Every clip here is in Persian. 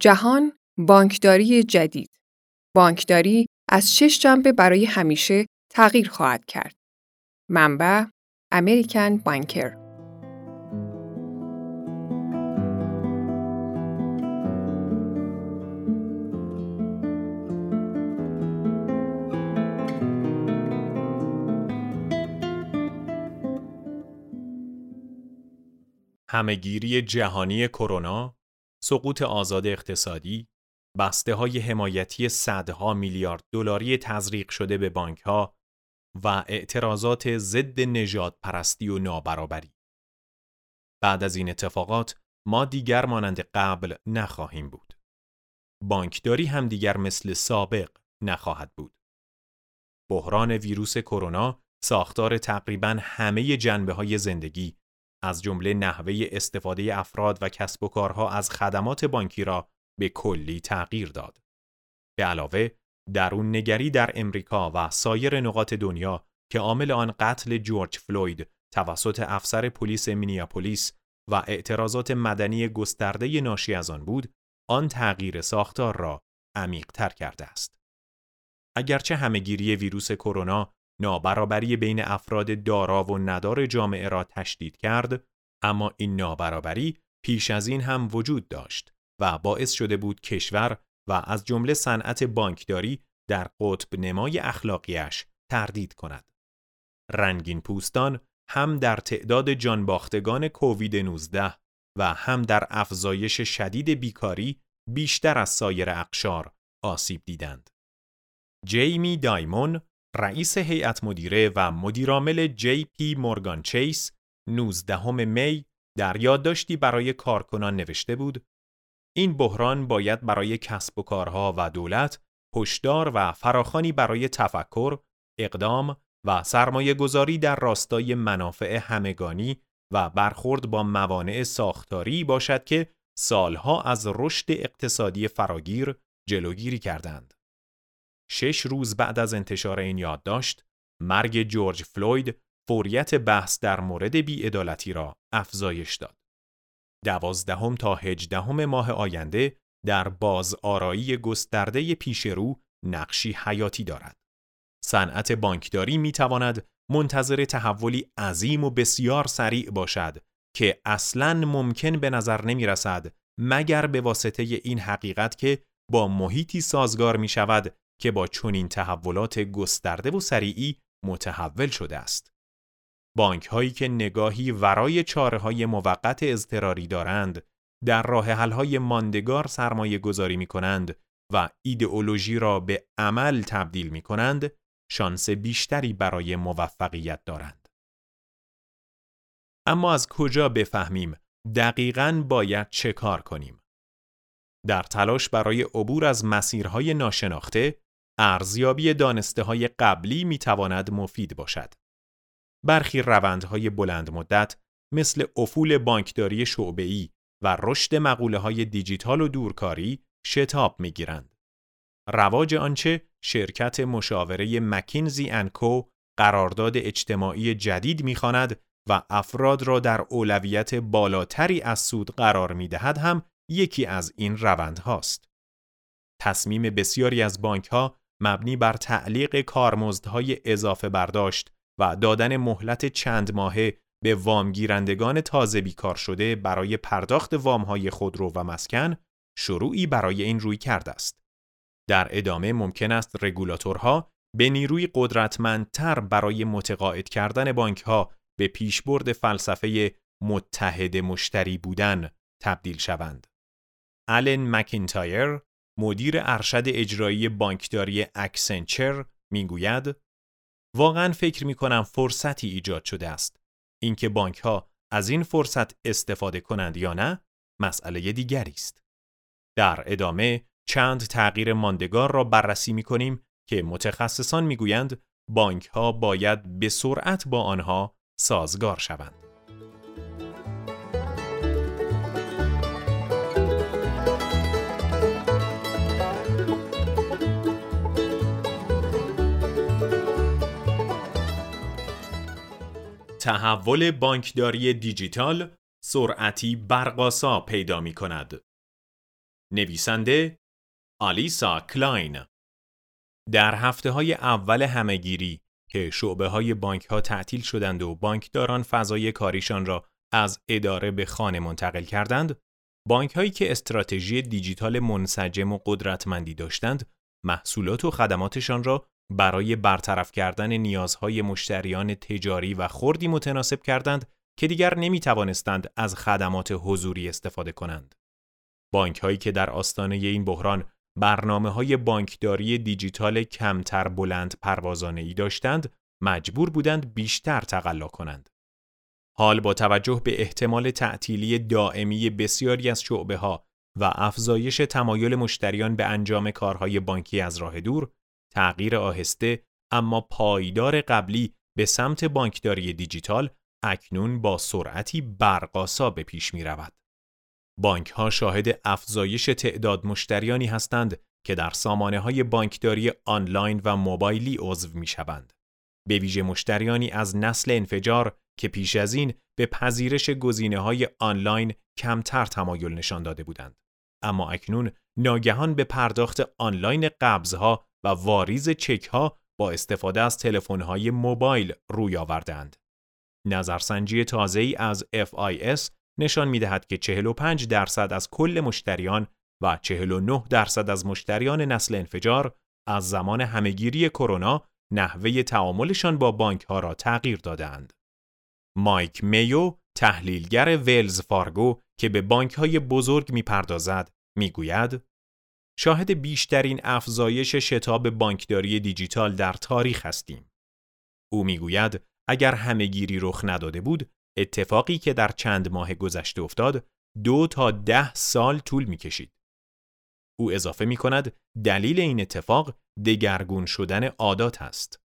جهان بانکداری جدید بانکداری از شش جنبه برای همیشه تغییر خواهد کرد. منبع امریکن بانکر همهگیری جهانی کرونا، سقوط آزاد اقتصادی، بسته های حمایتی صدها میلیارد دلاری تزریق شده به بانک ها و اعتراضات ضد نجات پرستی و نابرابری. بعد از این اتفاقات ما دیگر مانند قبل نخواهیم بود. بانکداری هم دیگر مثل سابق نخواهد بود. بحران ویروس کرونا ساختار تقریبا همه جنبه های زندگی از جمله نحوه استفاده افراد و کسب و کارها از خدمات بانکی را به کلی تغییر داد. به علاوه درون نگری در امریکا و سایر نقاط دنیا که عامل آن قتل جورج فلوید توسط افسر پلیس مینیاپولیس و اعتراضات مدنی گسترده ناشی از آن بود، آن تغییر ساختار را عمیق تر کرده است. اگرچه همهگیری ویروس کرونا نابرابری بین افراد دارا و ندار جامعه را تشدید کرد، اما این نابرابری پیش از این هم وجود داشت و باعث شده بود کشور و از جمله صنعت بانکداری در قطب نمای اخلاقیش تردید کند. رنگین پوستان هم در تعداد جانباختگان کووید 19 و هم در افزایش شدید بیکاری بیشتر از سایر اقشار آسیب دیدند. جیمی دایمون رئیس هیئت مدیره و مدیرعامل جی پی مورگان چیس 19 می در یادداشتی برای کارکنان نوشته بود این بحران باید برای کسب و کارها و دولت هشدار و فراخانی برای تفکر، اقدام و سرمایه گذاری در راستای منافع همگانی و برخورد با موانع ساختاری باشد که سالها از رشد اقتصادی فراگیر جلوگیری کردند. شش روز بعد از انتشار این یادداشت، مرگ جورج فلوید فوریت بحث در مورد بیعدالتی را افزایش داد. دوازدهم تا هجدهم ماه آینده در باز آرایی گسترده پیشرو نقشی حیاتی دارد. صنعت بانکداری می تواند منتظر تحولی عظیم و بسیار سریع باشد که اصلا ممکن به نظر نمی رسد مگر به واسطه این حقیقت که با محیطی سازگار می شود که با چنین تحولات گسترده و سریعی متحول شده است. بانک هایی که نگاهی ورای چاره های موقت اضطراری دارند در راه حل های ماندگار سرمایه گذاری می کنند و ایدئولوژی را به عمل تبدیل می کنند شانس بیشتری برای موفقیت دارند. اما از کجا بفهمیم دقیقا باید چه کار کنیم؟ در تلاش برای عبور از مسیرهای ناشناخته ارزیابی دانسته های قبلی می تواند مفید باشد. برخی روندهای بلند مدت مثل افول بانکداری شعبه‌ای و رشد مقوله های دیجیتال و دورکاری شتاب می گیرند. رواج آنچه شرکت مشاوره مکینزی انکو قرارداد اجتماعی جدید می‌خواند و افراد را در اولویت بالاتری از سود قرار می دهد هم یکی از این روند هاست. تصمیم بسیاری از بانک ها مبنی بر تعلیق کارمزدهای اضافه برداشت و دادن مهلت چند ماهه به وامگیرندگان تازه بیکار شده برای پرداخت وامهای خودرو و مسکن شروعی برای این روی کرده است. در ادامه ممکن است رگولاتورها به نیروی قدرتمندتر برای متقاعد کردن بانک ها به پیشبرد فلسفه متحد مشتری بودن تبدیل شوند. آلن مکینتایر مدیر ارشد اجرایی بانکداری اکسنچر می‌گوید واقعا فکر می کنم فرصتی ایجاد شده است. اینکه بانک ها از این فرصت استفاده کنند یا نه مسئله دیگری است. در ادامه چند تغییر ماندگار را بررسی می کنیم که متخصصان می‌گویند بانک ها باید به سرعت با آنها سازگار شوند. تحول بانکداری دیجیتال سرعتی برقاسا پیدا می کند. نویسنده آلیسا کلاین در هفته های اول همهگیری که شعبه های بانک ها تعطیل شدند و بانکداران فضای کاریشان را از اداره به خانه منتقل کردند، بانک هایی که استراتژی دیجیتال منسجم و قدرتمندی داشتند، محصولات و خدماتشان را برای برطرف کردن نیازهای مشتریان تجاری و خردی متناسب کردند که دیگر نمی توانستند از خدمات حضوری استفاده کنند. بانک هایی که در آستانه این بحران برنامه های بانکداری دیجیتال کمتر بلند پروازانه ای داشتند، مجبور بودند بیشتر تقلا کنند. حال با توجه به احتمال تعطیلی دائمی بسیاری از شعبه ها و افزایش تمایل مشتریان به انجام کارهای بانکی از راه دور، تغییر آهسته اما پایدار قبلی به سمت بانکداری دیجیتال اکنون با سرعتی برقاسا به پیش می رود. بانک ها شاهد افزایش تعداد مشتریانی هستند که در سامانه های بانکداری آنلاین و موبایلی عضو می شوند. به ویژه مشتریانی از نسل انفجار که پیش از این به پذیرش گزینه های آنلاین کمتر تمایل نشان داده بودند. اما اکنون ناگهان به پرداخت آنلاین قبضها و واریز چک ها با استفاده از تلفن های موبایل روی آوردند. نظرسنجی تازه ای از FIS نشان می دهد که 45 درصد از کل مشتریان و 49 درصد از مشتریان نسل انفجار از زمان همهگیری کرونا نحوه تعاملشان با بانک ها را تغییر دادند. مایک میو تحلیلگر ولز فارگو که به بانک های بزرگ می پردازد می گوید شاهد بیشترین افزایش شتاب بانکداری دیجیتال در تاریخ هستیم. او می‌گوید اگر همهگیری رخ نداده بود اتفاقی که در چند ماه گذشته افتاد دو تا ده سال طول می کشید. او اضافه می کند دلیل این اتفاق دگرگون شدن عادات است.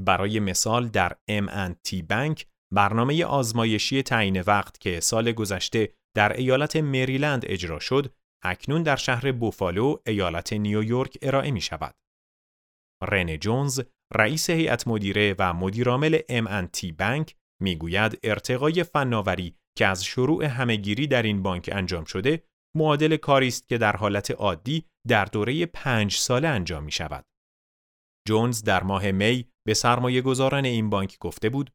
برای مثال در M&T بانک برنامه آزمایشی تعیین وقت که سال گذشته در ایالت مریلند اجرا شد، اکنون در شهر بوفالو ایالت نیویورک ارائه می شود. رن جونز رئیس هیئت مدیره و مدیرعامل M&T بانک می‌گوید ارتقای فناوری که از شروع همهگیری در این بانک انجام شده معادل کاری است که در حالت عادی در دوره پنج ساله انجام می شود. جونز در ماه می به سرمایه گذاران این بانک گفته بود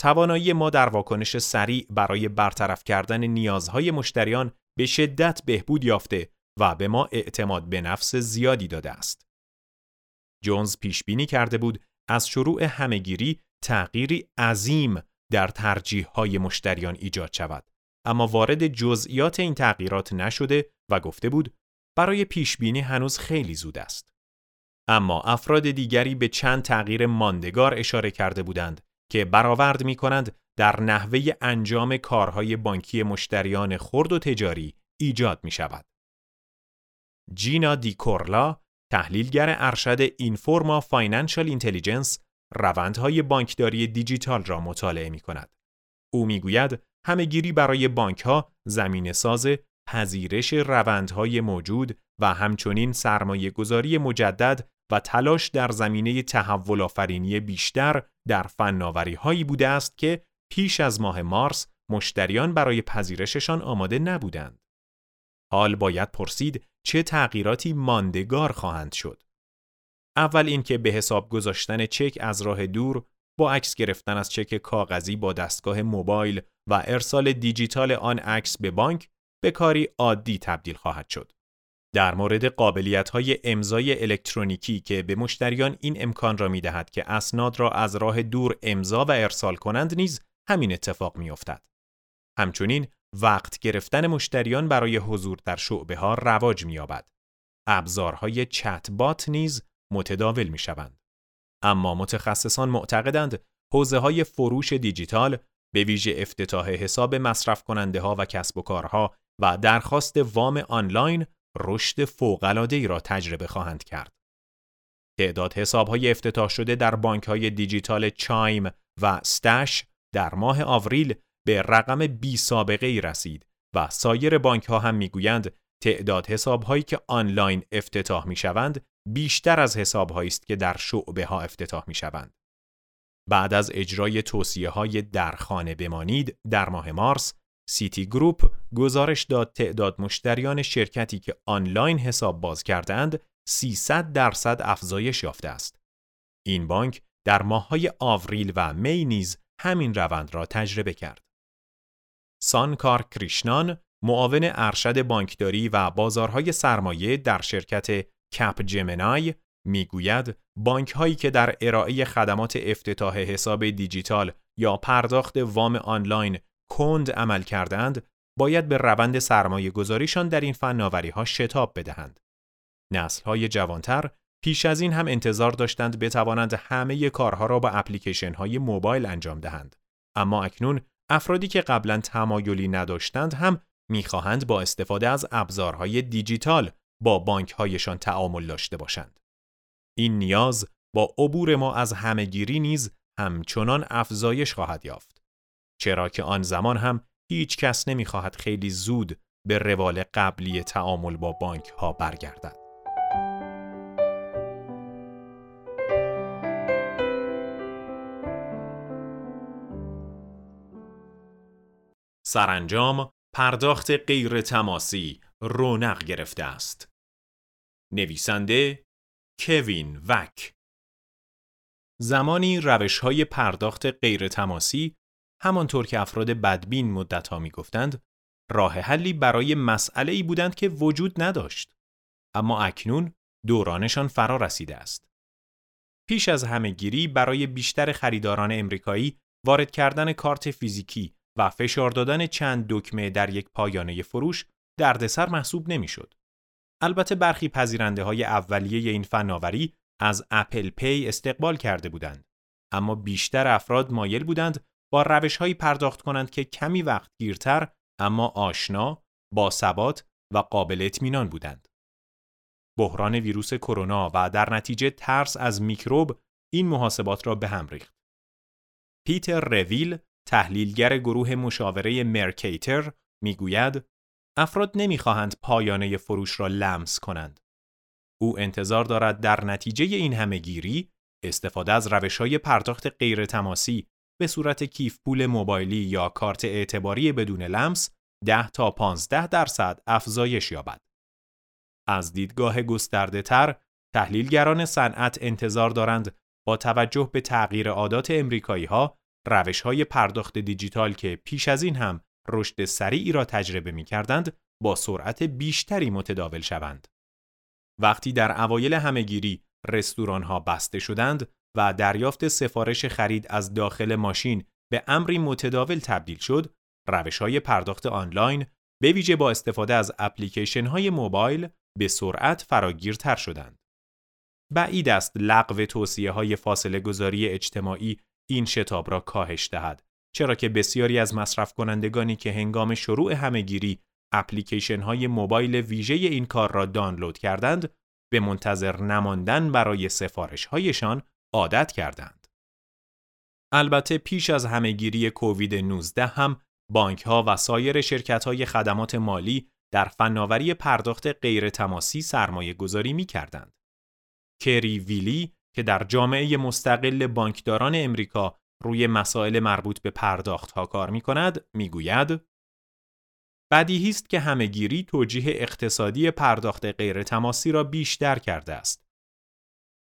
توانایی ما در واکنش سریع برای برطرف کردن نیازهای مشتریان به شدت بهبود یافته و به ما اعتماد به نفس زیادی داده است. جونز پیش بینی کرده بود از شروع همهگیری تغییری عظیم در ترجیح های مشتریان ایجاد شود اما وارد جزئیات این تغییرات نشده و گفته بود برای پیش بینی هنوز خیلی زود است اما افراد دیگری به چند تغییر ماندگار اشاره کرده بودند که برآورد می کنند در نحوه انجام کارهای بانکی مشتریان خرد و تجاری ایجاد می شود. جینا دیکورلا تحلیلگر ارشد Informa Financial Intelligence روندهای بانکداری دیجیتال را مطالعه می کند. او می‌گوید همهگیری برای بانک ها زمینه ساز پذیرش روندهای موجود و همچنین سرمایه گذاری مجدد و تلاش در زمینه تحول آفرینی بیشتر در فناوری هایی بوده است که پیش از ماه مارس مشتریان برای پذیرششان آماده نبودند. حال باید پرسید چه تغییراتی ماندگار خواهند شد. اول اینکه به حساب گذاشتن چک از راه دور با عکس گرفتن از چک کاغذی با دستگاه موبایل و ارسال دیجیتال آن عکس به بانک به کاری عادی تبدیل خواهد شد. در مورد قابلیت های امضای الکترونیکی که به مشتریان این امکان را می دهد که اسناد را از راه دور امضا و ارسال کنند نیز همین اتفاق می افتد. همچنین وقت گرفتن مشتریان برای حضور در شعبه ها رواج می یابد. ابزارهای چت بات نیز متداول می شوند. اما متخصصان معتقدند حوزه های فروش دیجیتال به ویژه افتتاح حساب مصرف کننده ها و کسب و کارها و درخواست وام آنلاین رشد ای را تجربه خواهند کرد. تعداد حساب های افتتاح شده در بانک های دیجیتال چایم و ستش در ماه آوریل به رقم بی سابقه ای رسید و سایر بانک ها هم می‌گویند تعداد حساب هایی که آنلاین افتتاح می شوند بیشتر از حساب است که در شعبه ها افتتاح می شوند. بعد از اجرای توصیه های در خانه بمانید در ماه مارس سیتی گروپ گزارش داد تعداد مشتریان شرکتی که آنلاین حساب باز کردند 300 درصد افزایش یافته است. این بانک در ماههای آوریل و می نیز همین روند را تجربه کرد. سانکار کریشنان معاون ارشد بانکداری و بازارهای سرمایه در شرکت کپ جمنای می‌گوید بانک هایی که در ارائه خدمات افتتاح حساب دیجیتال یا پرداخت وام آنلاین کند عمل کردند باید به روند سرمایه گذاریشان در این فناوری ها شتاب بدهند. نسل های جوانتر پیش از این هم انتظار داشتند بتوانند همه کارها را با اپلیکیشن های موبایل انجام دهند. اما اکنون افرادی که قبلا تمایلی نداشتند هم می‌خواهند با استفاده از ابزارهای دیجیتال با بانک هایشان تعامل داشته باشند. این نیاز با عبور ما از همهگیری نیز همچنان افزایش خواهد یافت. چرا که آن زمان هم هیچ کس نمی‌خواهد خیلی زود به روال قبلی تعامل با بانک ها برگردد. سرانجام پرداخت غیر تماسی رونق گرفته است. نویسنده کوین وک. زمانی روش های پرداخت غیر تماسی همانطور که افراد بدبین مدت ها می راه حلی برای مسئله ای بودند که وجود نداشت. اما اکنون دورانشان فرا رسیده است. پیش از همهگیری برای بیشتر خریداران امریکایی وارد کردن کارت فیزیکی و فشار دادن چند دکمه در یک پایانه فروش دردسر محسوب نمی‌شد. البته برخی پذیرنده های اولیه این فناوری از اپل پی استقبال کرده بودند اما بیشتر افراد مایل بودند با روش هایی پرداخت کنند که کمی وقت گیرتر اما آشنا، با ثبات و قابل اطمینان بودند. بحران ویروس کرونا و در نتیجه ترس از میکروب این محاسبات را به هم ریخت. پیتر رویل تحلیلگر گروه مشاوره مرکیتر می‌گوید افراد نمی‌خواهند پایانه فروش را لمس کنند. او انتظار دارد در نتیجه این همه گیری استفاده از روش های پرداخت غیر تماسی به صورت کیف پول موبایلی یا کارت اعتباری بدون لمس 10 تا 15 درصد افزایش یابد. از دیدگاه گسترده تر، تحلیلگران صنعت انتظار دارند با توجه به تغییر عادات امریکایی ها روش های پرداخت دیجیتال که پیش از این هم رشد سریعی را تجربه می کردند با سرعت بیشتری متداول شوند. وقتی در اوایل همهگیری رستوران ها بسته شدند و دریافت سفارش خرید از داخل ماشین به امری متداول تبدیل شد، روش های پرداخت آنلاین به ویژه با استفاده از اپلیکیشن های موبایل به سرعت فراگیرتر شدند. بعید است لغو توصیه های فاصله گذاری اجتماعی این شتاب را کاهش دهد چرا که بسیاری از مصرف کنندگانی که هنگام شروع همهگیری اپلیکیشن های موبایل ویژه این کار را دانلود کردند به منتظر نماندن برای سفارش هایشان عادت کردند. البته پیش از همهگیری کووید 19 هم بانک ها و سایر شرکت های خدمات مالی در فناوری پرداخت غیر تماسی سرمایه گذاری می کردند. کری ویلی که در جامعه مستقل بانکداران امریکا روی مسائل مربوط به پرداخت ها کار می کند می گوید بدیهی است که همهگیری توجیه اقتصادی پرداخت غیر تماسی را بیشتر کرده است.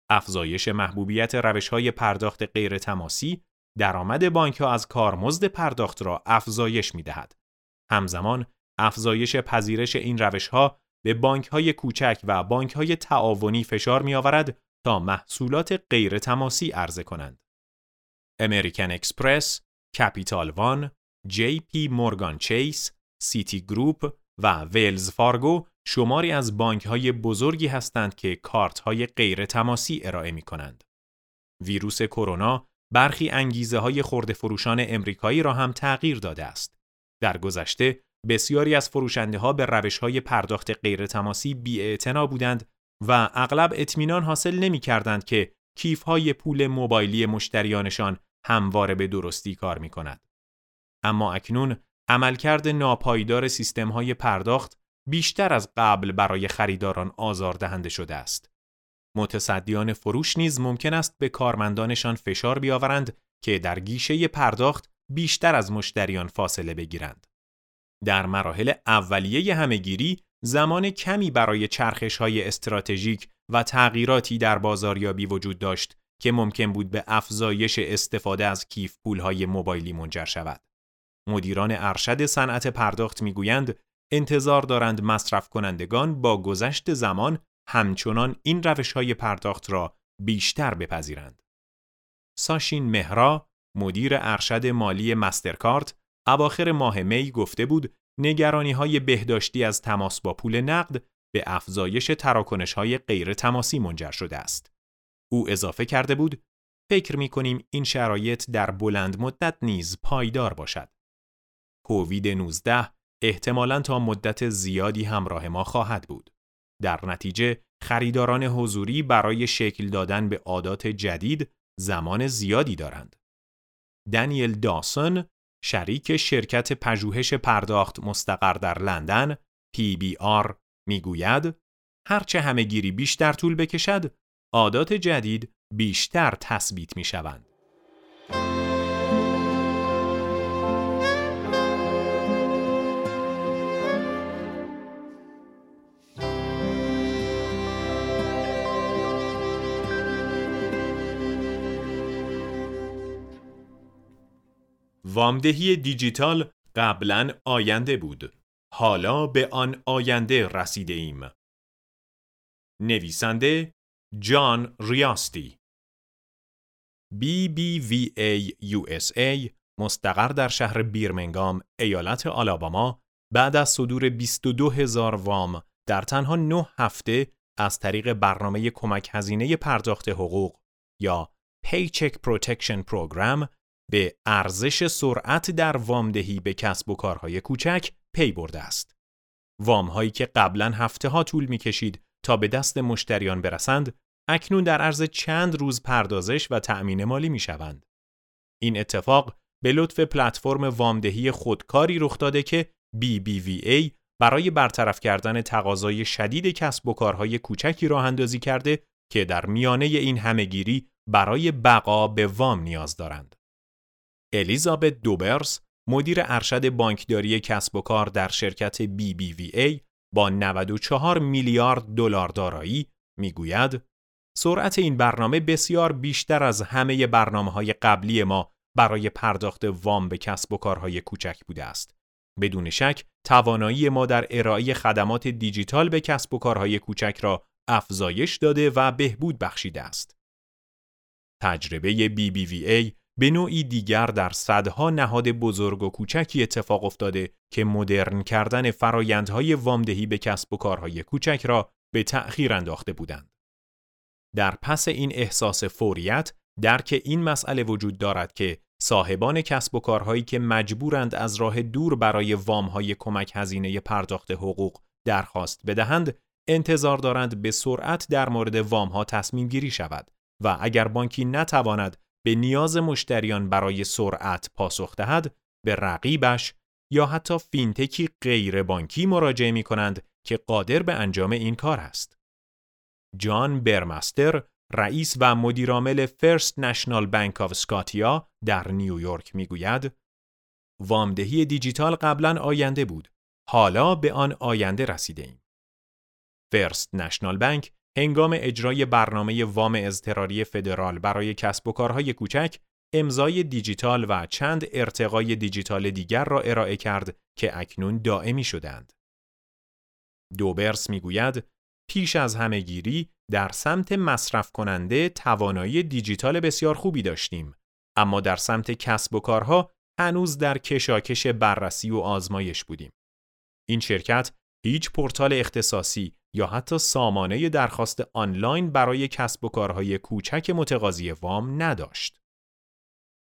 افزایش محبوبیت روش های پرداخت غیر تماسی درآمد بانک ها از کارمزد پرداخت را افزایش می دهد. همزمان افزایش پذیرش این روش ها به بانک های کوچک و بانک های تعاونی فشار می آورد تا محصولات غیر تماسی عرضه کنند. American Express، Capital One، JPMorgan Chase، Citigroup و Wells Fargo شماری از بانک های بزرگی هستند که کارت های غیر تماسی ارائه می کنند. ویروس کرونا برخی انگیزه های خورده فروشان امریکایی را هم تغییر داده است. در گذشته بسیاری از فروشنده ها به روش های پرداخت غیر تماسی بی بودند و اغلب اطمینان حاصل نمی کردند که کیف های پول موبایلی مشتریانشان همواره به درستی کار می کند. اما اکنون عملکرد ناپایدار سیستم های پرداخت بیشتر از قبل برای خریداران آزاردهنده شده است. متصدیان فروش نیز ممکن است به کارمندانشان فشار بیاورند که در گیشه پرداخت بیشتر از مشتریان فاصله بگیرند. در مراحل اولیه همهگیری زمان کمی برای چرخش های استراتژیک و تغییراتی در بازاریابی وجود داشت که ممکن بود به افزایش استفاده از کیف های موبایلی منجر شود. مدیران ارشد صنعت پرداخت می‌گویند انتظار دارند مصرف کنندگان با گذشت زمان همچنان این روش های پرداخت را بیشتر بپذیرند. ساشین مهرا مدیر ارشد مالی مسترکارت اواخر ماه می گفته بود نگرانی های بهداشتی از تماس با پول نقد به افزایش تراکنش های غیر تماسی منجر شده است. او اضافه کرده بود فکر می کنیم این شرایط در بلند مدت نیز پایدار باشد. کووید 19 احتمالاً تا مدت زیادی همراه ما خواهد بود. در نتیجه خریداران حضوری برای شکل دادن به عادات جدید زمان زیادی دارند. دانیل داسن شریک شرکت پژوهش پرداخت مستقر در لندن PBR می‌گوید هرچه همهگیری بیشتر طول بکشد عادات جدید بیشتر تثبیت می شوند. وامدهی دیجیتال قبلا آینده بود. حالا به آن آینده رسیده ایم. نویسنده جان ریاستی BBVA USA مستقر در شهر بیرمنگام ایالت آلاباما بعد از صدور 22 هزار وام در تنها 9 هفته از طریق برنامه کمک هزینه پرداخت حقوق یا Paycheck Protection Program به ارزش سرعت در وامدهی به کسب و کارهای کوچک پی برده است. وام هایی که قبلا هفته ها طول می کشید تا به دست مشتریان برسند، اکنون در عرض چند روز پردازش و تأمین مالی می شوند. این اتفاق به لطف پلتفرم وامدهی خودکاری رخ داده که BBVA برای برطرف کردن تقاضای شدید کسب و کارهای کوچکی راه اندازی کرده که در میانه این همهگیری برای بقا به وام نیاز دارند. الیزابت دوبرز مدیر ارشد بانکداری کسب و کار در شرکت BBVA با 94 میلیارد دلار دارایی می‌گوید سرعت این برنامه بسیار بیشتر از همه برنامه های قبلی ما برای پرداخت وام به کسب و کارهای کوچک بوده است. بدون شک توانایی ما در ارائه خدمات دیجیتال به کسب و کارهای کوچک را افزایش داده و بهبود بخشیده است. تجربه BBVA به نوعی دیگر در صدها نهاد بزرگ و کوچکی اتفاق افتاده که مدرن کردن فرایندهای وامدهی به کسب و کارهای کوچک را به تأخیر انداخته بودند. در پس این احساس فوریت درک این مسئله وجود دارد که صاحبان کسب و کارهایی که مجبورند از راه دور برای وامهای کمک هزینه پرداخت حقوق درخواست بدهند انتظار دارند به سرعت در مورد وامها تصمیم گیری شود و اگر بانکی نتواند به نیاز مشتریان برای سرعت پاسخ دهد به رقیبش یا حتی fintech ی غیر بانکی مراجعه می کنند که قادر به انجام این کار است. جان برمستر رئیس و مدیرعامل First National Bank of Scotia در نیویورک می‌گوید وامدهی دیجیتال قبلا آینده بود حالا به آن آینده رسیده ایم. فرست نشنال بانک هنگام اجرای برنامه وام اضطراری فدرال برای کسب و کارهای کوچک امضای دیجیتال و چند ارتقای دیجیتال دیگر را ارائه کرد که اکنون دائمی شدند. دوبرس می‌گوید پیش از همهگیری در سمت مصرف کننده توانایی دیجیتال بسیار خوبی داشتیم اما در سمت کسب و کارها هنوز در کشاکش بررسی و آزمایش بودیم. این شرکت هیچ پورتال اختصاصی یا حتی سامانه درخواست آنلاین برای کسب و کارهای کوچک متقاضی وام نداشت.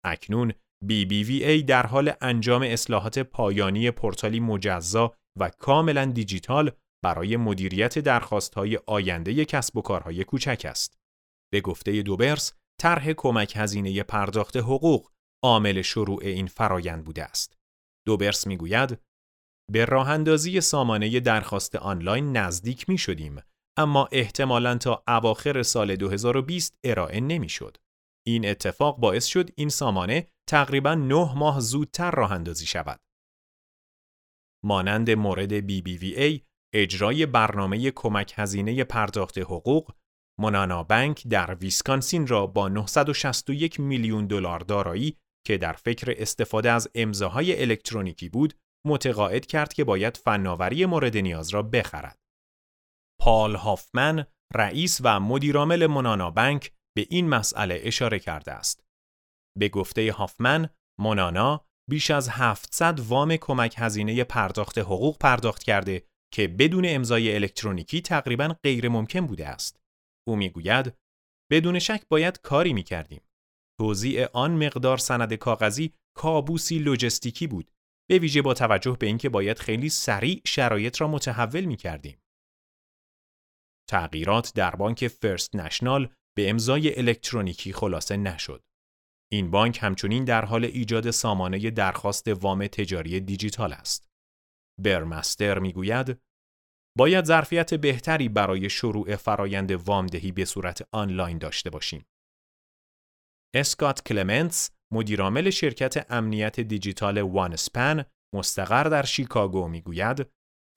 اکنون BBVA در حال انجام اصلاحات پایانی پورتالی مجزا و کاملا دیجیتال برای مدیریت درخواستهای آینده کسب و کارهای کوچک است. به گفته دوبرس، طرح کمک هزینه پرداخت حقوق عامل شروع این فرایند بوده است. دوبرس می‌گوید به راه اندازی سامانه درخواست آنلاین نزدیک می شدیم اما احتمالاً تا اواخر سال 2020 ارائه نمی شد. این اتفاق باعث شد این سامانه تقریبا نه ماه زودتر راه اندازی شود. مانند مورد BBVA اجرای برنامه کمک هزینه پرداخت حقوق مونانا بانک در ویسکانسین را با 961 میلیون دلار دارایی که در فکر استفاده از امضاهای الکترونیکی بود متقاعد کرد که باید فناوری مورد نیاز را بخرد. پال هافمن رئیس و مدیرعامل مونانا بانک به این مسئله اشاره کرده است. به گفته هافمن، مونانا بیش از 700 وام کمک هزینه پرداخت حقوق پرداخت کرده که بدون امضای الکترونیکی تقریبا غیر ممکن بوده است. او می‌گوید بدون شک باید کاری می کردیم. توزیع آن مقدار سند کاغذی کابوسی لوجستیکی بود به ویژه با توجه به اینکه باید خیلی سریع شرایط را متحول می کردیم. تغییرات در بانک فرست نشنال به امضای الکترونیکی خلاصه نشد. این بانک همچنین در حال ایجاد سامانه درخواست وام تجاری دیجیتال است. برمستر می‌گوید باید ظرفیت بهتری برای شروع فرایند وامدهی به صورت آنلاین داشته باشیم. اسکات کلمنتس مدیرعامل شرکت امنیت دیجیتال وانسپن مستقر در شیکاگو می‌گوید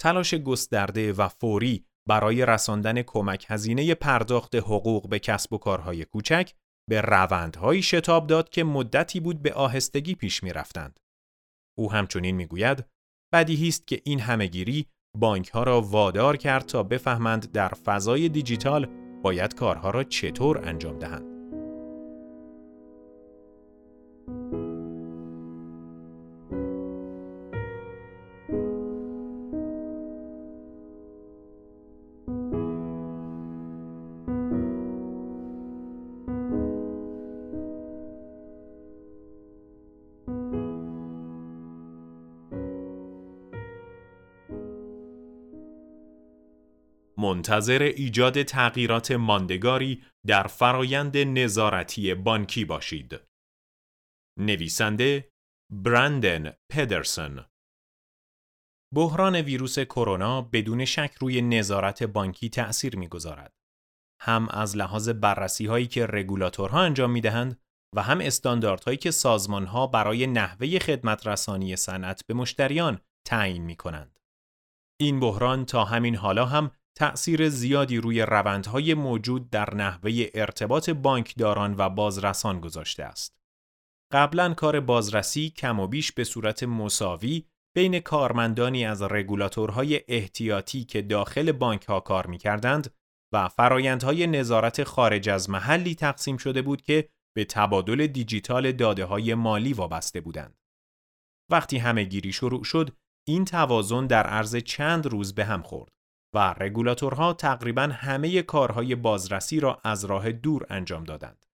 تلاش گسترده و فوری برای رساندن کمک هزینه پرداخت حقوق به کسب و کارهای کوچک به روندهایی شتاب داد که مدتی بود به آهستگی پیش می رفتند. او همچنین می گوید بدیهی است که این همهگیری بانک ها را وادار کرد تا بفهمند در فضای دیجیتال باید کارها را چطور انجام دهند. منتظر ایجاد تغییرات ماندگاری در فرایند نظارتی بانکی باشید. نویسنده برندن پدرسون بحران ویروس کرونا بدون شک روی نظارت بانکی تأثیر می‌گذارد. هم از لحاظ بررسی هایی که رگولاتورها انجام می دهند و هم استانداردهایی که سازمان ها برای نحوه خدمت رسانی صنعت به مشتریان تعیین می کنند. این بحران تا همین حالا هم تأثیر زیادی روی روندهای موجود در نحوه ارتباط بانکداران و بازرسان گذاشته است. قبلا کار بازرسی کم و بیش به صورت مساوی بین کارمندانی از رگولاتورهای احتیاطی که داخل بانک ها کار می کردند و فرایندهای نظارت خارج از محلی تقسیم شده بود که به تبادل دیجیتال داده های مالی وابسته بودند. وقتی همه گیری شروع شد، این توازن در عرض چند روز به هم خورد. و رگولاتورها تقریبا همه کارهای بازرسی را از راه دور انجام دادند.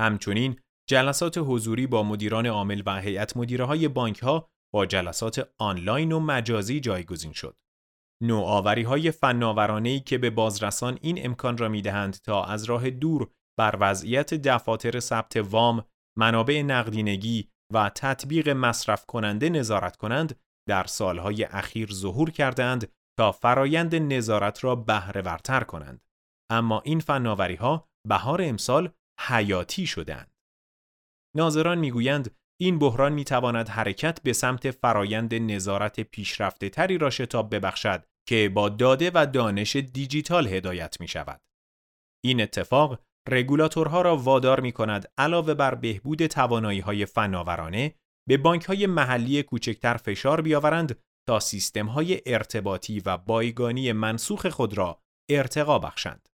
همچنین جلسات حضوری با مدیران عامل و هیئت مدیره های بانک ها با جلسات آنلاین و مجازی جایگزین شد. نوآوری های فناورانه که به بازرسان این امکان را می دهند تا از راه دور بر وضعیت دفاتر ثبت وام، منابع نقدینگی و تطبیق مصرف کننده نظارت کنند در سالهای اخیر ظهور کردند تا فرایند نظارت را بهره ورتر کنند. اما این فناوری ها بهار امسال حیاتی شدند. ناظران می‌گویند این بحران می‌تواند حرکت به سمت فرایند نظارت پیشرفته تری را شتاب ببخشد که با داده و دانش دیجیتال هدایت می شود. این اتفاق رگولاتورها را وادار می کند علاوه بر بهبود توانایی های فناورانه به بانک های محلی کوچکتر فشار بیاورند تا سیستم های ارتباطی و بایگانی منسوخ خود را ارتقا بخشند.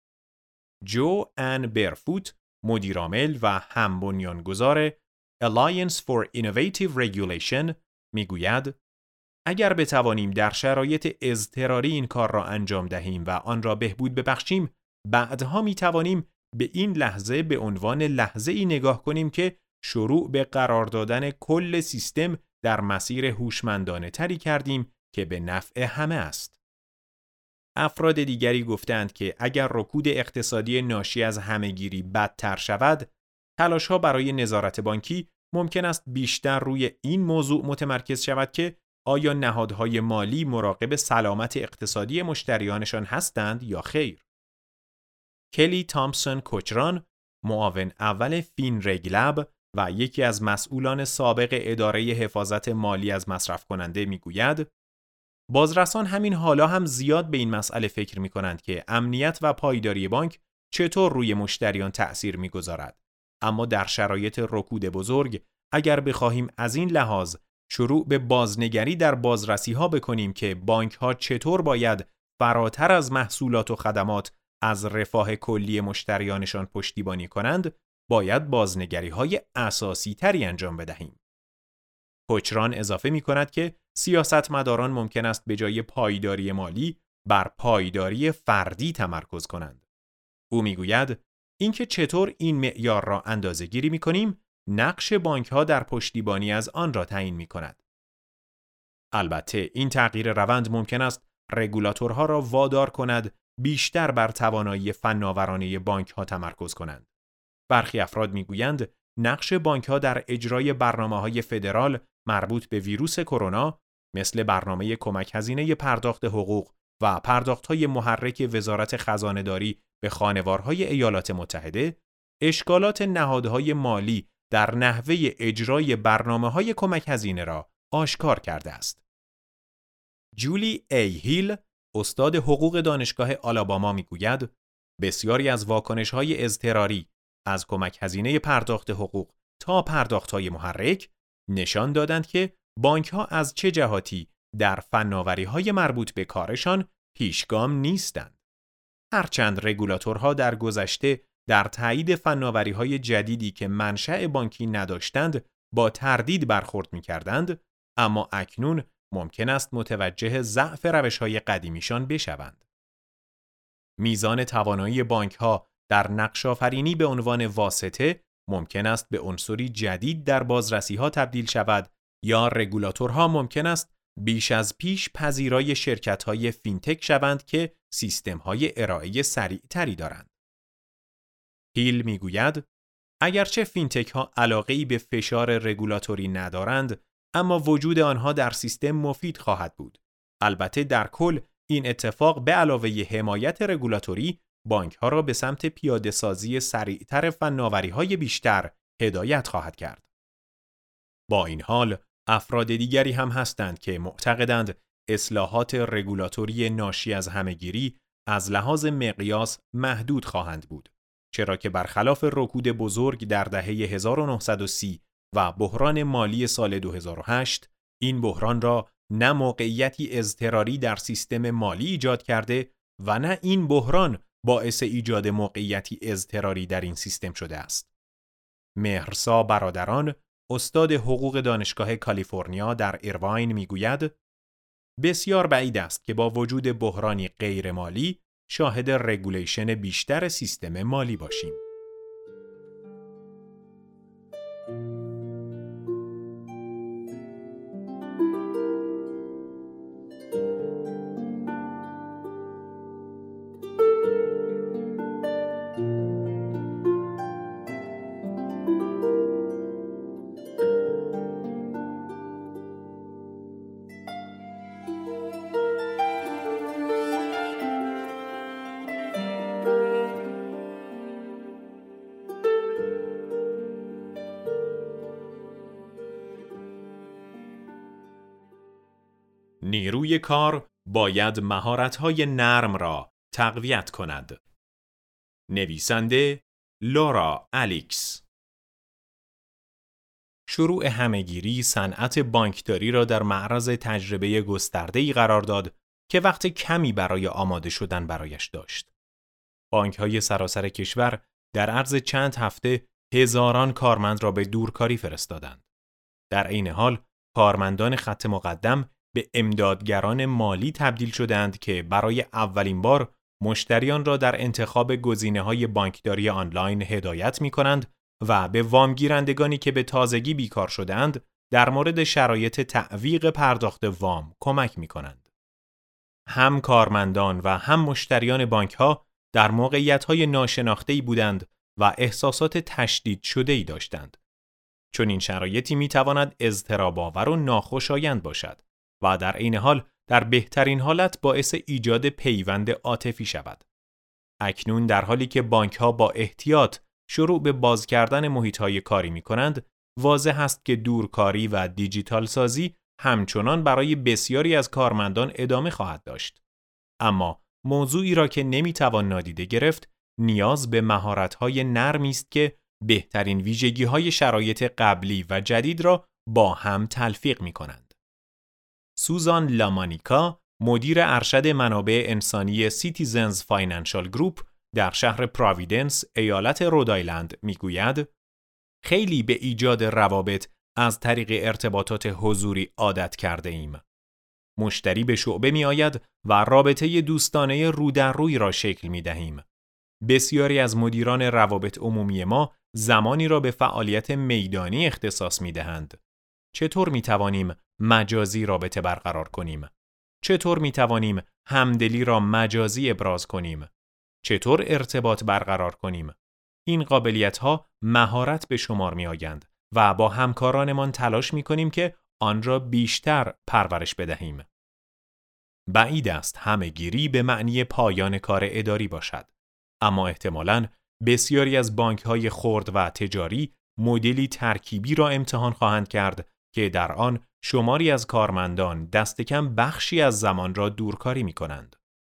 جو ان برفوت مدیرعامل و هم بنیانگذار Alliance for Innovative Regulation می‌گوید اگر بتوانیم در شرایط اضطراری این کار را انجام دهیم و آن را بهبود ببخشیم بعدها می توانیم به این لحظه به عنوان لحظه ای نگاه کنیم که شروع به قرار دادن کل سیستم در مسیر هوشمندانه تری کردیم که به نفع همه است. افراد دیگری گفتند که اگر رکود اقتصادی ناشی از همهگیری بدتر شود، تلاش ها برای نظارت بانکی ممکن است بیشتر روی این موضوع متمرکز شود که آیا نهادهای مالی مراقب سلامت اقتصادی مشتریانشان هستند یا خیر. کلی تامسون کوچران معاون اول فین رگلب و یکی از مسئولان سابق اداره حفاظت مالی از مصرف کننده می‌گوید بازرسان همین حالا هم زیاد به این مسئله فکر می کنند که امنیت و پایداری بانک چطور روی مشتریان تأثیر می‌گذارد. اما در شرایط رکود بزرگ اگر بخواهیم از این لحاظ شروع به بازنگری در بازرسی ها بکنیم که بانک ها چطور باید فراتر از محصولات و خدمات از رفاه کلی مشتریانشان پشتیبانی کنند باید بازنگری های اساسی تری انجام بدهیم. پچران اضافه می کند که سیاستمداران ممکن است به جای پایداری مالی بر پایداری فردی تمرکز کنند. او می‌گوید اینکه چطور این معیار را اندازه گیری می کنیم نقش بانک ها در پشتیبانی از آن را تعیین می کند. البته این تغییر روند ممکن است رگولاتورها را وادار کند بیشتر بر توانایی فناورانه بانک ها تمرکز کنند. برخی افراد می‌گویند نقش بانک ها در اجرای برنامه های فدرال مربوط به ویروس کرونا مثل برنامه کمک هزینه پرداخت حقوق و پرداخت های محرک وزارت خزانهداری به خانوارهای ایالات متحده اشکالات نهادهای مالی در نحوه اجرای برنامه های کمک هزینه را آشکار کرده است. جولی ای هیل استاد حقوق دانشگاه آلاباما می‌گوید بسیاری از واکنش های از کمک هزینه پرداخت حقوق تا پرداخت های محرک نشان دادند که بانک ها از چه جهاتی در فناوری های مربوط به کارشان پیشگام نیستند. هرچند رگولاتورها در گذشته در تایید فناوری های جدیدی که منشأ بانکی نداشتند با تردید برخورد می کردند، اما اکنون ممکن است متوجه ضعف روش های قدیمیشان بشوند. میزان توانایی بانک ها در نقش آفرینی به عنوان واسطه ممکن است به عنصری جدید در بازرسی ها تبدیل شود یا رگولاتورها ممکن است بیش از پیش پذیرای شرکت های فینتک شوند که سیستم های ارائه سریع تری دارند. هیل می‌گوید اگرچه فینتک ها علاقه به فشار رگولاتوری ندارند اما وجود آنها در سیستم مفید خواهد بود. البته در کل این اتفاق به علاوه حمایت رگولاتوری بانک ها را به سمت پیاده سازی سریعتر فناوری های بیشتر هدایت خواهد کرد. با این حال افراد دیگری هم هستند که معتقدند اصلاحات رگولاتوری ناشی از همهگیری از لحاظ مقیاس محدود خواهند بود چرا که برخلاف رکود بزرگ در دهه 1930 و بحران مالی سال 2008 این بحران را نه موقعیتی اضطراری در سیستم مالی ایجاد کرده و نه این بحران باعث ایجاد موقعیتی اضطراری در این سیستم شده است. مهرسا برادران استاد حقوق دانشگاه کالیفرنیا در ایرواین می‌گوید بسیار بعید است که با وجود بحرانی غیرمالی شاهد رگولیشن بیشتر سیستم مالی باشیم. نیروی کار باید مهارت‌های نرم را تقویت کند. نویسنده لورا الیکس شروع همهگیری صنعت بانکداری را در معرض تجربه گسترده‌ای قرار داد که وقت کمی برای آماده شدن برایش داشت. بانک های سراسر کشور در عرض چند هفته هزاران کارمند را به دورکاری فرستادند. در عین حال کارمندان خط مقدم به امدادگران مالی تبدیل شدند که برای اولین بار مشتریان را در انتخاب گزینه های بانکداری آنلاین هدایت می کنند و به وامگیرندگانی که به تازگی بیکار شدند در مورد شرایط تعویق پرداخت وام کمک می کنند. هم کارمندان و هم مشتریان بانک ها در موقعیت های ناشناخته بودند و احساسات تشدید شده ای داشتند. چون این شرایطی می تواند و ناخوشایند باشد و در عین حال در بهترین حالت باعث ایجاد پیوند عاطفی شود. اکنون در حالی که بانک ها با احتیاط شروع به باز کردن محیط های کاری می کنند، واضح است که دورکاری و دیجیتال سازی همچنان برای بسیاری از کارمندان ادامه خواهد داشت. اما موضوعی را که نمی‌توان نادیده گرفت نیاز به مهارت‌های نرمی است که بهترین ویژگی‌های شرایط قبلی و جدید را با هم تلفیق می کنند. سوزان لامانیکا مدیر ارشد منابع انسانی Citizens Financial Group در شهر پراویدنس ایالت رودایلند می‌گوید خیلی به ایجاد روابط از طریق ارتباطات حضوری عادت کرده ایم. مشتری به شعبه می آید و رابطه دوستانه رو در روی را شکل می دهیم. بسیاری از مدیران روابط عمومی ما زمانی را به فعالیت میدانی اختصاص می دهند. چطور می توانیم مجازی رابطه برقرار کنیم؟ چطور می توانیم همدلی را مجازی ابراز کنیم؟ چطور ارتباط برقرار کنیم؟ این قابلیت ها مهارت به شمار می آیند و با همکارانمان تلاش می کنیم که آن را بیشتر پرورش بدهیم. بعید است همه گیری به معنی پایان کار اداری باشد. اما احتمالاً بسیاری از بانک های خرد و تجاری مدلی ترکیبی را امتحان خواهند کرد که در آن شماری از کارمندان دست کم بخشی از زمان را دورکاری می کنند.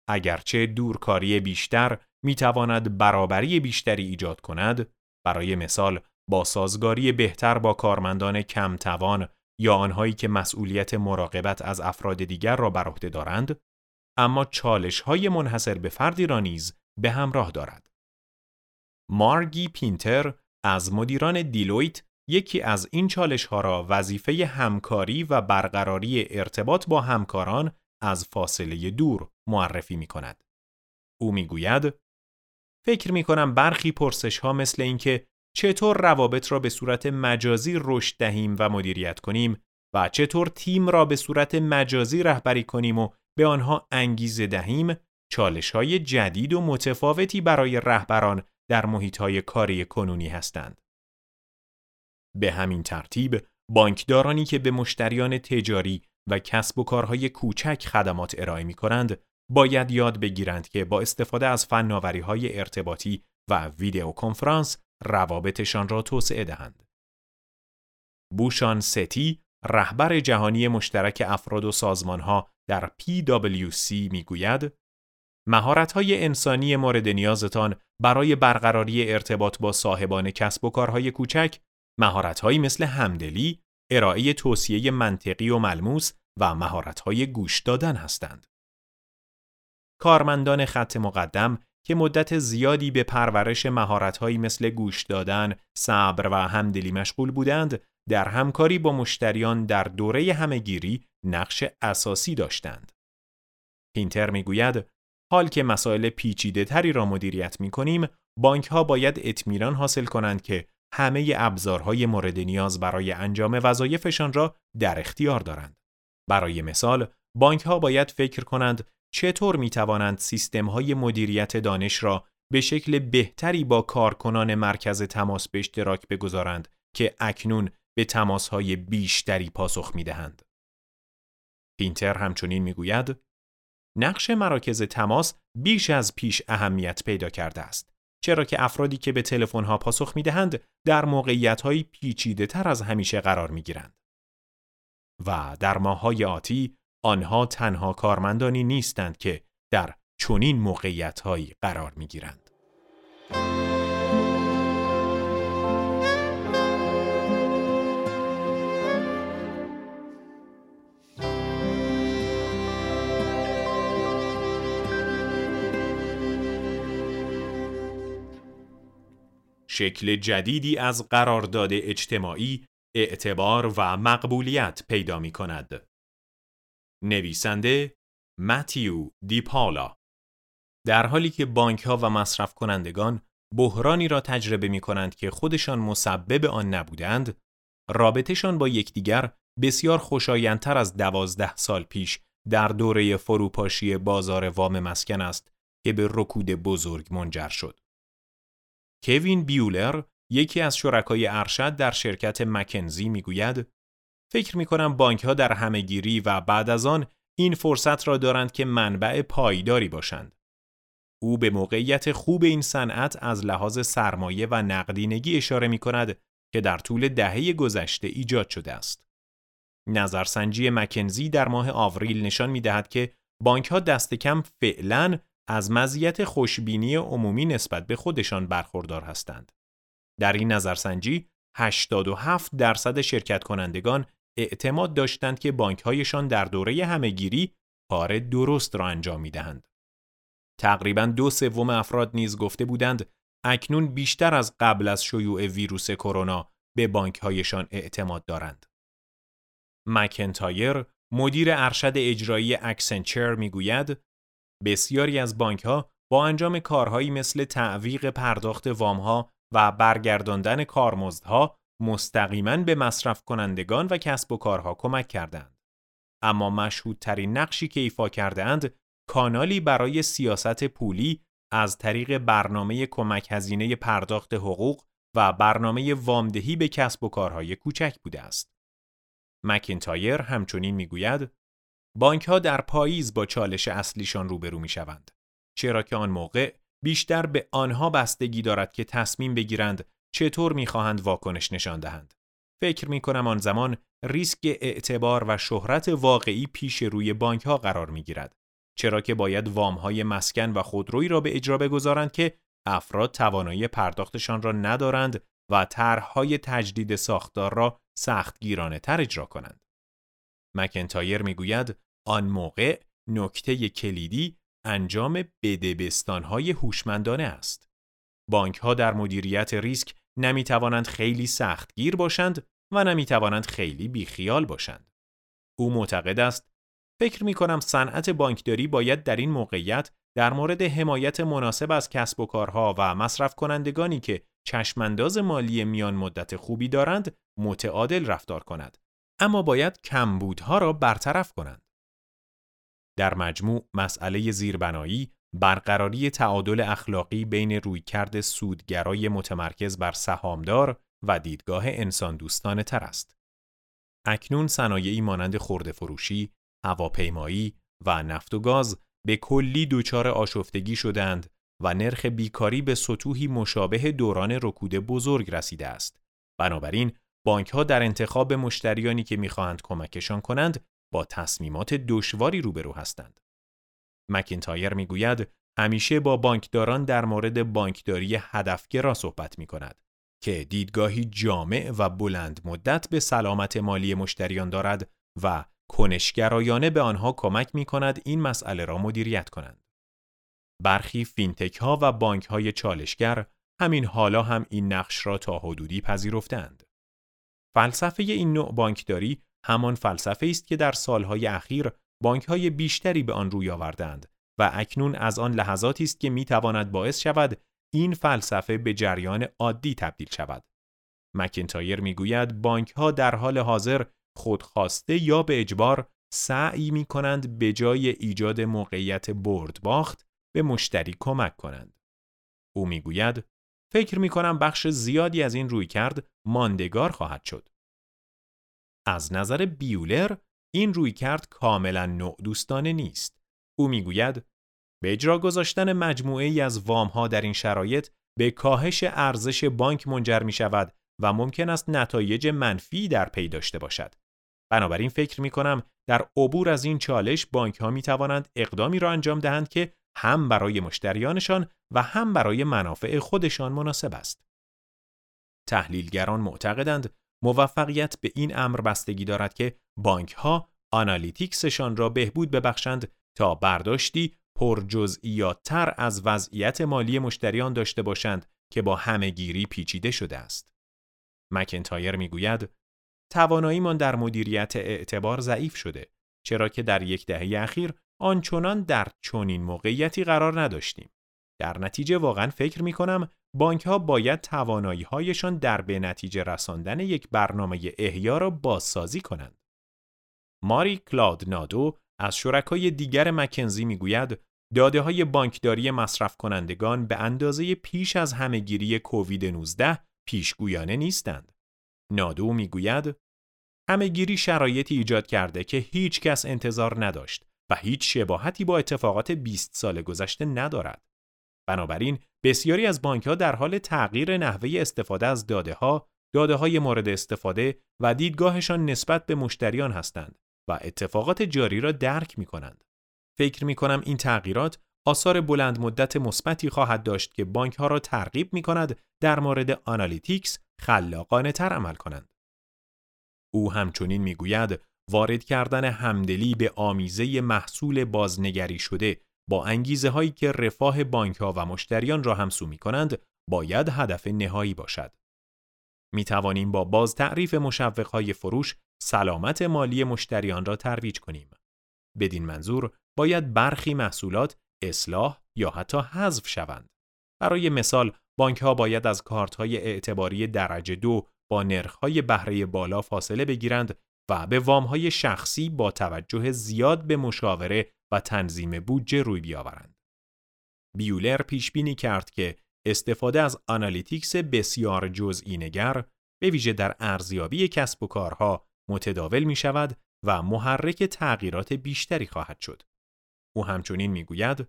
اگرچه دورکاری بیشتر می تواند برابری بیشتری ایجاد کند، برای مثال با سازگاری بهتر با کارمندان کم توان یا آنهایی که مسئولیت مراقبت از افراد دیگر را بر عهده دارند، اما چالش های منحصر به فردی را نیز به همراه دارد. مارگی پینتر از مدیران دیلویت یکی از این چالش ها را وظیفه همکاری و برقراری ارتباط با همکاران از فاصله دور معرفی می کند. او می گوید فکر می کنم برخی پرسش ها مثل اینکه چطور روابط را به صورت مجازی رشد دهیم و مدیریت کنیم و چطور تیم را به صورت مجازی رهبری کنیم و به آنها انگیزه دهیم چالش های جدید و متفاوتی برای رهبران در محیط های کاری کنونی هستند. به همین ترتیب بانکدارانی که به مشتریان تجاری و کسب و کارهای کوچک خدمات ارائه می کنند باید یاد بگیرند که با استفاده از فناوری های ارتباطی و ویدیو کنفرانس روابطشان را توسعه دهند. بوشان ستی رهبر جهانی مشترک افراد و سازمانها در PwC می‌گوید مهارت‌های انسانی مورد نیازتان برای برقراری ارتباط با صاحبان کسب و کارهای کوچک مهارت‌هایی مثل همدلی، ارائه توصیه منطقی و ملموس و مهارت‌های گوش دادن هستند. کارمندان خط مقدم که مدت زیادی به پرورش مهارت‌هایی مثل گوش دادن، صبر و همدلی مشغول بودند، در همکاری با مشتریان در دوره همهگیری نقش اساسی داشتند. پینتر می‌گوید حال که مسائل پیچیده تری را مدیریت می کنیم، بانک ها باید اطمینان حاصل کنند که همه ابزارهای مورد نیاز برای انجام وظایفشان را در اختیار دارند. برای مثال، بانک ها باید فکر کنند چطور می توانند سیستم های مدیریت دانش را به شکل بهتری با کارکنان مرکز تماس به اشتراک بگذارند که اکنون به تماس های بیشتری پاسخ می دهند. پینتر همچنین می گوید نقش مراکز تماس بیش از پیش اهمیت پیدا کرده است. چرا که افرادی که به تلفن ها پاسخ می دهند در موقعیت های پیچیده تر از همیشه قرار می گیرند. و در ماهای آتی آنها تنها کارمندانی نیستند که در چنین موقعیت هایی قرار می گیرند. شکل جدیدی از قرارداد اجتماعی اعتبار و مقبولیت پیدا می کند. نویسنده متیو دیپالا در حالی که بانک ها و مصرف کنندگان بحرانی را تجربه می کنند که خودشان مسبب آن نبودند، رابطهشان با یکدیگر بسیار خوشایندتر از دوازده سال پیش در دوره فروپاشی بازار وام مسکن است که به رکود بزرگ منجر شد. کوین بیولر یکی از شرکای ارشد در شرکت مکنزی می‌گوید فکر می کنم بانک ها در همهگیری و بعد از آن این فرصت را دارند که منبع پایداری باشند. او به موقعیت خوب این صنعت از لحاظ سرمایه و نقدینگی اشاره می کند که در طول دهه گذشته ایجاد شده است. نظرسنجی مکنزی در ماه آوریل نشان می دهد که بانک ها دست کم فعلا از مزیت خوشبینی عمومی نسبت به خودشان برخوردار هستند. در این نظرسنجی 87 درصد شرکت کنندگان اعتماد داشتند که بانک هایشان در دوره همهگیری کار درست را انجام می دهند. تقریبا دو سوم افراد نیز گفته بودند اکنون بیشتر از قبل از شیوع ویروس کرونا به بانک هایشان اعتماد دارند. مکنتایر مدیر ارشد اجرایی Accenture می‌گوید بسیاری از بانک ها با انجام کارهایی مثل تعویق پرداخت وام ها و برگرداندن کارمزدها مستقیما به مصرف کنندگان و کسب و کارها کمک کردند. اما مشهودترین نقشی که ایفا کردهاند کانالی برای سیاست پولی از طریق برنامه کمک هزینه پرداخت حقوق و برنامه وامدهی به کسب و کارهای کوچک بوده است. مکینتایر همچنین می‌گوید بانک ها در پاییز با چالش اصلیشان روبرو می شوند. چرا که آن موقع بیشتر به آنها بستگی دارد که تصمیم بگیرند چطور می‌خواهند واکنش نشان دهند. فکر می کنم آن زمان ریسک اعتبار و شهرت واقعی پیش روی بانک ها قرار می گیرد. چرا که باید وام های مسکن و خودرویی را به اجرا بگذارند که افراد توانایی پرداختشان را ندارند و طرحهای تجدید ساختار را سختگیرانه تر اجرا کنند. مکنتایر می‌گوید آن موقع نکته کلیدی انجام بدبستانهای هوشمندانه است. بانک ها در مدیریت ریسک نمی توانند خیلی سختگیر باشند و نمی توانند خیلی بیخیال باشند. او معتقد است فکر می کنم صنعت بانکداری باید در این موقعیت در مورد حمایت مناسب از کسب و کارها و مصرف کنندگانی که چشمانداز مالی میان مدت خوبی دارند متعادل رفتار کند اما باید کمبودها را برطرف کنند در مجموع مسئله زیربنایی برقراری تعادل اخلاقی بین رویکرد سودگرای متمرکز بر سهامدار و دیدگاه انسان دوستانه تر است. اکنون صنایعی مانند خورده فروشی، هواپیمایی و نفت و گاز به کلی دچار آشفتگی شدند و نرخ بیکاری به سطوحی مشابه دوران رکود بزرگ رسیده است. بنابراین بانک ها در انتخاب مشتریانی که می‌خواهند کمکشان کنند با تصمیمات دشواری روبرو هستند. مکینتایر می‌گوید همیشه با بانکداران در مورد بانکداری هدفگرا صحبت می کند که دیدگاهی جامع و بلند مدت به سلامت مالی مشتریان دارد و کنشگرایانه به آنها کمک می کند این مسئله را مدیریت کنند. برخی فینتک ها و بانک های چالشگر همین حالا هم این نقش را تا حدودی پذیرفتند. فلسفه این نوع بانکداری همان فلسفه است که در سالهای اخیر بانک های بیشتری به آن روی آوردند و اکنون از آن لحظاتی است که می تواند باعث شود این فلسفه به جریان عادی تبدیل شود. مکنتایر می‌گوید بانک ها در حال حاضر خودخواسته یا به اجبار سعی می کنند به جای ایجاد موقعیت برد باخت به مشتری کمک کنند. او می‌گوید فکر می کنم بخش زیادی از این روی کرد ماندگار خواهد شد. از نظر بیولر این روی کرد کاملا نوع دوستانه نیست. او می‌گوید به اجرا گذاشتن مجموعه ای از وام ها در این شرایط به کاهش ارزش بانک منجر می شود و ممکن است نتایج منفی در پی داشته باشد. بنابراین فکر می کنم در عبور از این چالش بانک ها می توانند اقدامی را انجام دهند که هم برای مشتریانشان و هم برای منافع خودشان مناسب است. تحلیلگران معتقدند موفقیت به این امر بستگی دارد که بانک ها آنالیتیکسشان را بهبود ببخشند تا برداشتی تر از وضعیت مالی مشتریان داشته باشند که با همهگیری پیچیده شده است. مکنتایر می‌گوید تواناییمان در مدیریت اعتبار ضعیف شده چرا که در یک دهه اخیر آنچنان در چنین موقعیتی قرار نداشتیم. در نتیجه واقعا فکر می کنم بانک ها باید توانایی هایشان در به نتیجه رساندن یک برنامه احیا را بازسازی کنند. ماری کلاد نادو از شرکای دیگر مکنزی می‌گوید داده های بانکداری مصرف کنندگان به اندازه پیش از همهگیری کووید 19 پیشگویانه نیستند. نادو می‌گوید همهگیری شرایطی ایجاد کرده که هیچ کس انتظار نداشت و هیچ شباهتی با اتفاقات 20 سال گذشته ندارد. بنابراین بسیاری از بانک ها در حال تغییر نحوه استفاده از داده ها داده های مورد استفاده و دیدگاهشان نسبت به مشتریان هستند و اتفاقات جاری را درک می کنند. فکر می کنم این تغییرات آثار بلند مدت مثبتی خواهد داشت که بانک ها را ترغیب می کند در مورد analytics خلاقانه تر عمل کنند. او همچنین می گوید وارد کردن همدلی به آمیزه محصول بازنگری شده با انگیزه هایی که رفاه بانک ها و مشتریان را همسو می کنند باید هدف نهایی باشد. می توانیم با باز تعریف مشوق های فروش سلامت مالی مشتریان را ترویج کنیم. بدین منظور باید برخی محصولات اصلاح یا حتی حذف شوند. برای مثال بانک ها باید از کارت های اعتباری درجه دو با نرخ های بهره بالا فاصله بگیرند و به وام های شخصی با توجه زیاد به مشاوره و تنظیم بودجه روی بیاورند. بیولر پیش بینی کرد که استفاده از analytics بسیار جزئی نگر به ویژه در ارزیابی کسب و کارها متداول می شود و محرک تغییرات بیشتری خواهد شد. او همچنین می گوید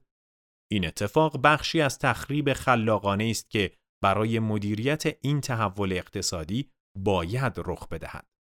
این اتفاق بخشی از تخریب خلاقانه است که برای مدیریت این تحول اقتصادی باید رخ بدهد.